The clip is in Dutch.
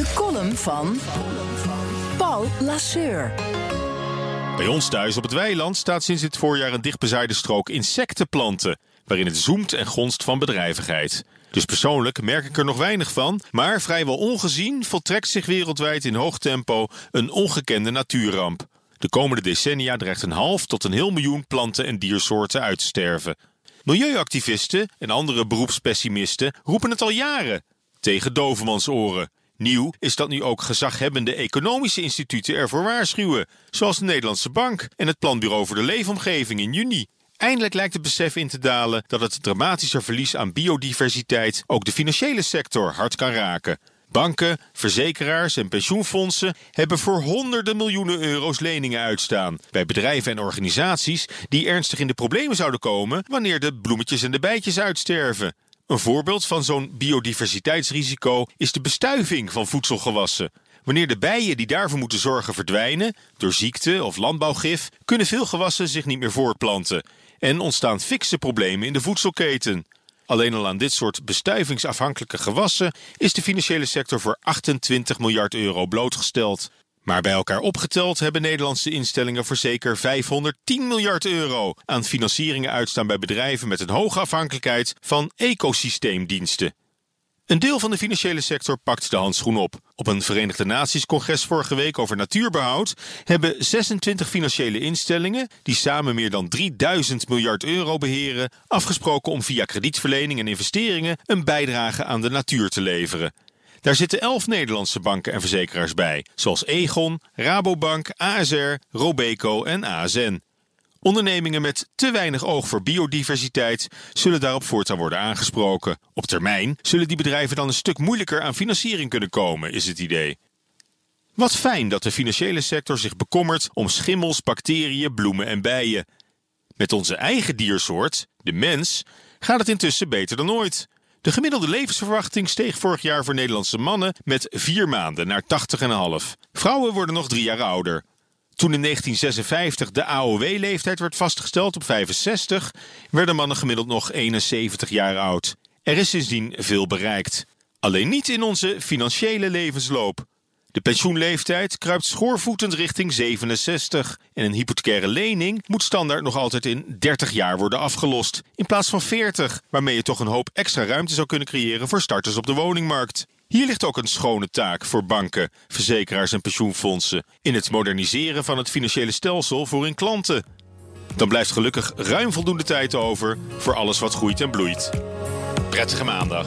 De column van Paul Lasseur. Bij ons thuis op het weiland staat sinds dit voorjaar een dichtbezaaide strook insectenplanten, waarin het zoemt en gonst van bedrijvigheid. Dus persoonlijk merk ik er nog weinig van, maar vrijwel ongezien voltrekt zich wereldwijd in hoog tempo een ongekende natuurramp. De komende decennia dreigt een half tot een heel miljoen planten- en diersoorten uit te sterven. Milieuactivisten en andere beroepspessimisten roepen het al jaren tegen dovemansoren. Nieuw is dat nu ook gezaghebbende economische instituten ervoor waarschuwen, zoals de Nederlandse Bank en het Planbureau voor de Leefomgeving in juni. Eindelijk lijkt het besef in te dalen dat het dramatische verlies aan biodiversiteit ook de financiële sector hard kan raken. Banken, verzekeraars en pensioenfondsen hebben voor honderden miljoenen euro's leningen uitstaan bij bedrijven en organisaties die ernstig in de problemen zouden komen wanneer de bloemetjes en de bijtjes uitsterven. Een voorbeeld van zo'n biodiversiteitsrisico is de bestuiving van voedselgewassen. Wanneer de bijen die daarvoor moeten zorgen verdwijnen, door ziekte of landbouwgif, kunnen veel gewassen zich niet meer voortplanten en ontstaan fikse problemen in de voedselketen. Alleen al aan dit soort bestuivingsafhankelijke gewassen is de financiële sector voor 28 miljard euro blootgesteld. Maar bij elkaar opgeteld hebben Nederlandse instellingen voor zeker 510 miljard euro aan financieringen uitstaan bij bedrijven met een hoge afhankelijkheid van ecosysteemdiensten. Een deel van de financiële sector pakt de handschoen op. Op een Verenigde Naties-congres vorige week over natuurbehoud hebben 26 financiële instellingen, die samen meer dan 3000 miljard euro beheren, afgesproken om via kredietverlening en investeringen een bijdrage aan de natuur te leveren. Daar zitten elf Nederlandse banken en verzekeraars bij, zoals Egon, Rabobank, ASR, Robeco en ASN. Ondernemingen met te weinig oog voor biodiversiteit zullen daarop voortaan worden aangesproken. Op termijn zullen die bedrijven dan een stuk moeilijker aan financiering kunnen komen, is het idee. Wat fijn dat de financiële sector zich bekommert om schimmels, bacteriën, bloemen en bijen. Met onze eigen diersoort, de mens, gaat het intussen beter dan ooit. De gemiddelde levensverwachting steeg vorig jaar voor Nederlandse mannen met vier maanden naar 80,5. Vrouwen worden nog drie jaar ouder. Toen in 1956 de AOW-leeftijd werd vastgesteld op 65, werden mannen gemiddeld nog 71 jaar oud. Er is sindsdien veel bereikt. Alleen niet in onze financiële levensloop. De pensioenleeftijd kruipt schoorvoetend richting 67 en een hypothecaire lening moet standaard nog altijd in 30 jaar worden afgelost, in plaats van 40, waarmee je toch een hoop extra ruimte zou kunnen creëren voor starters op de woningmarkt. Hier ligt ook een schone taak voor banken, verzekeraars en pensioenfondsen in het moderniseren van het financiële stelsel voor hun klanten. Dan blijft gelukkig ruim voldoende tijd over voor alles wat groeit en bloeit. Prettige maandag.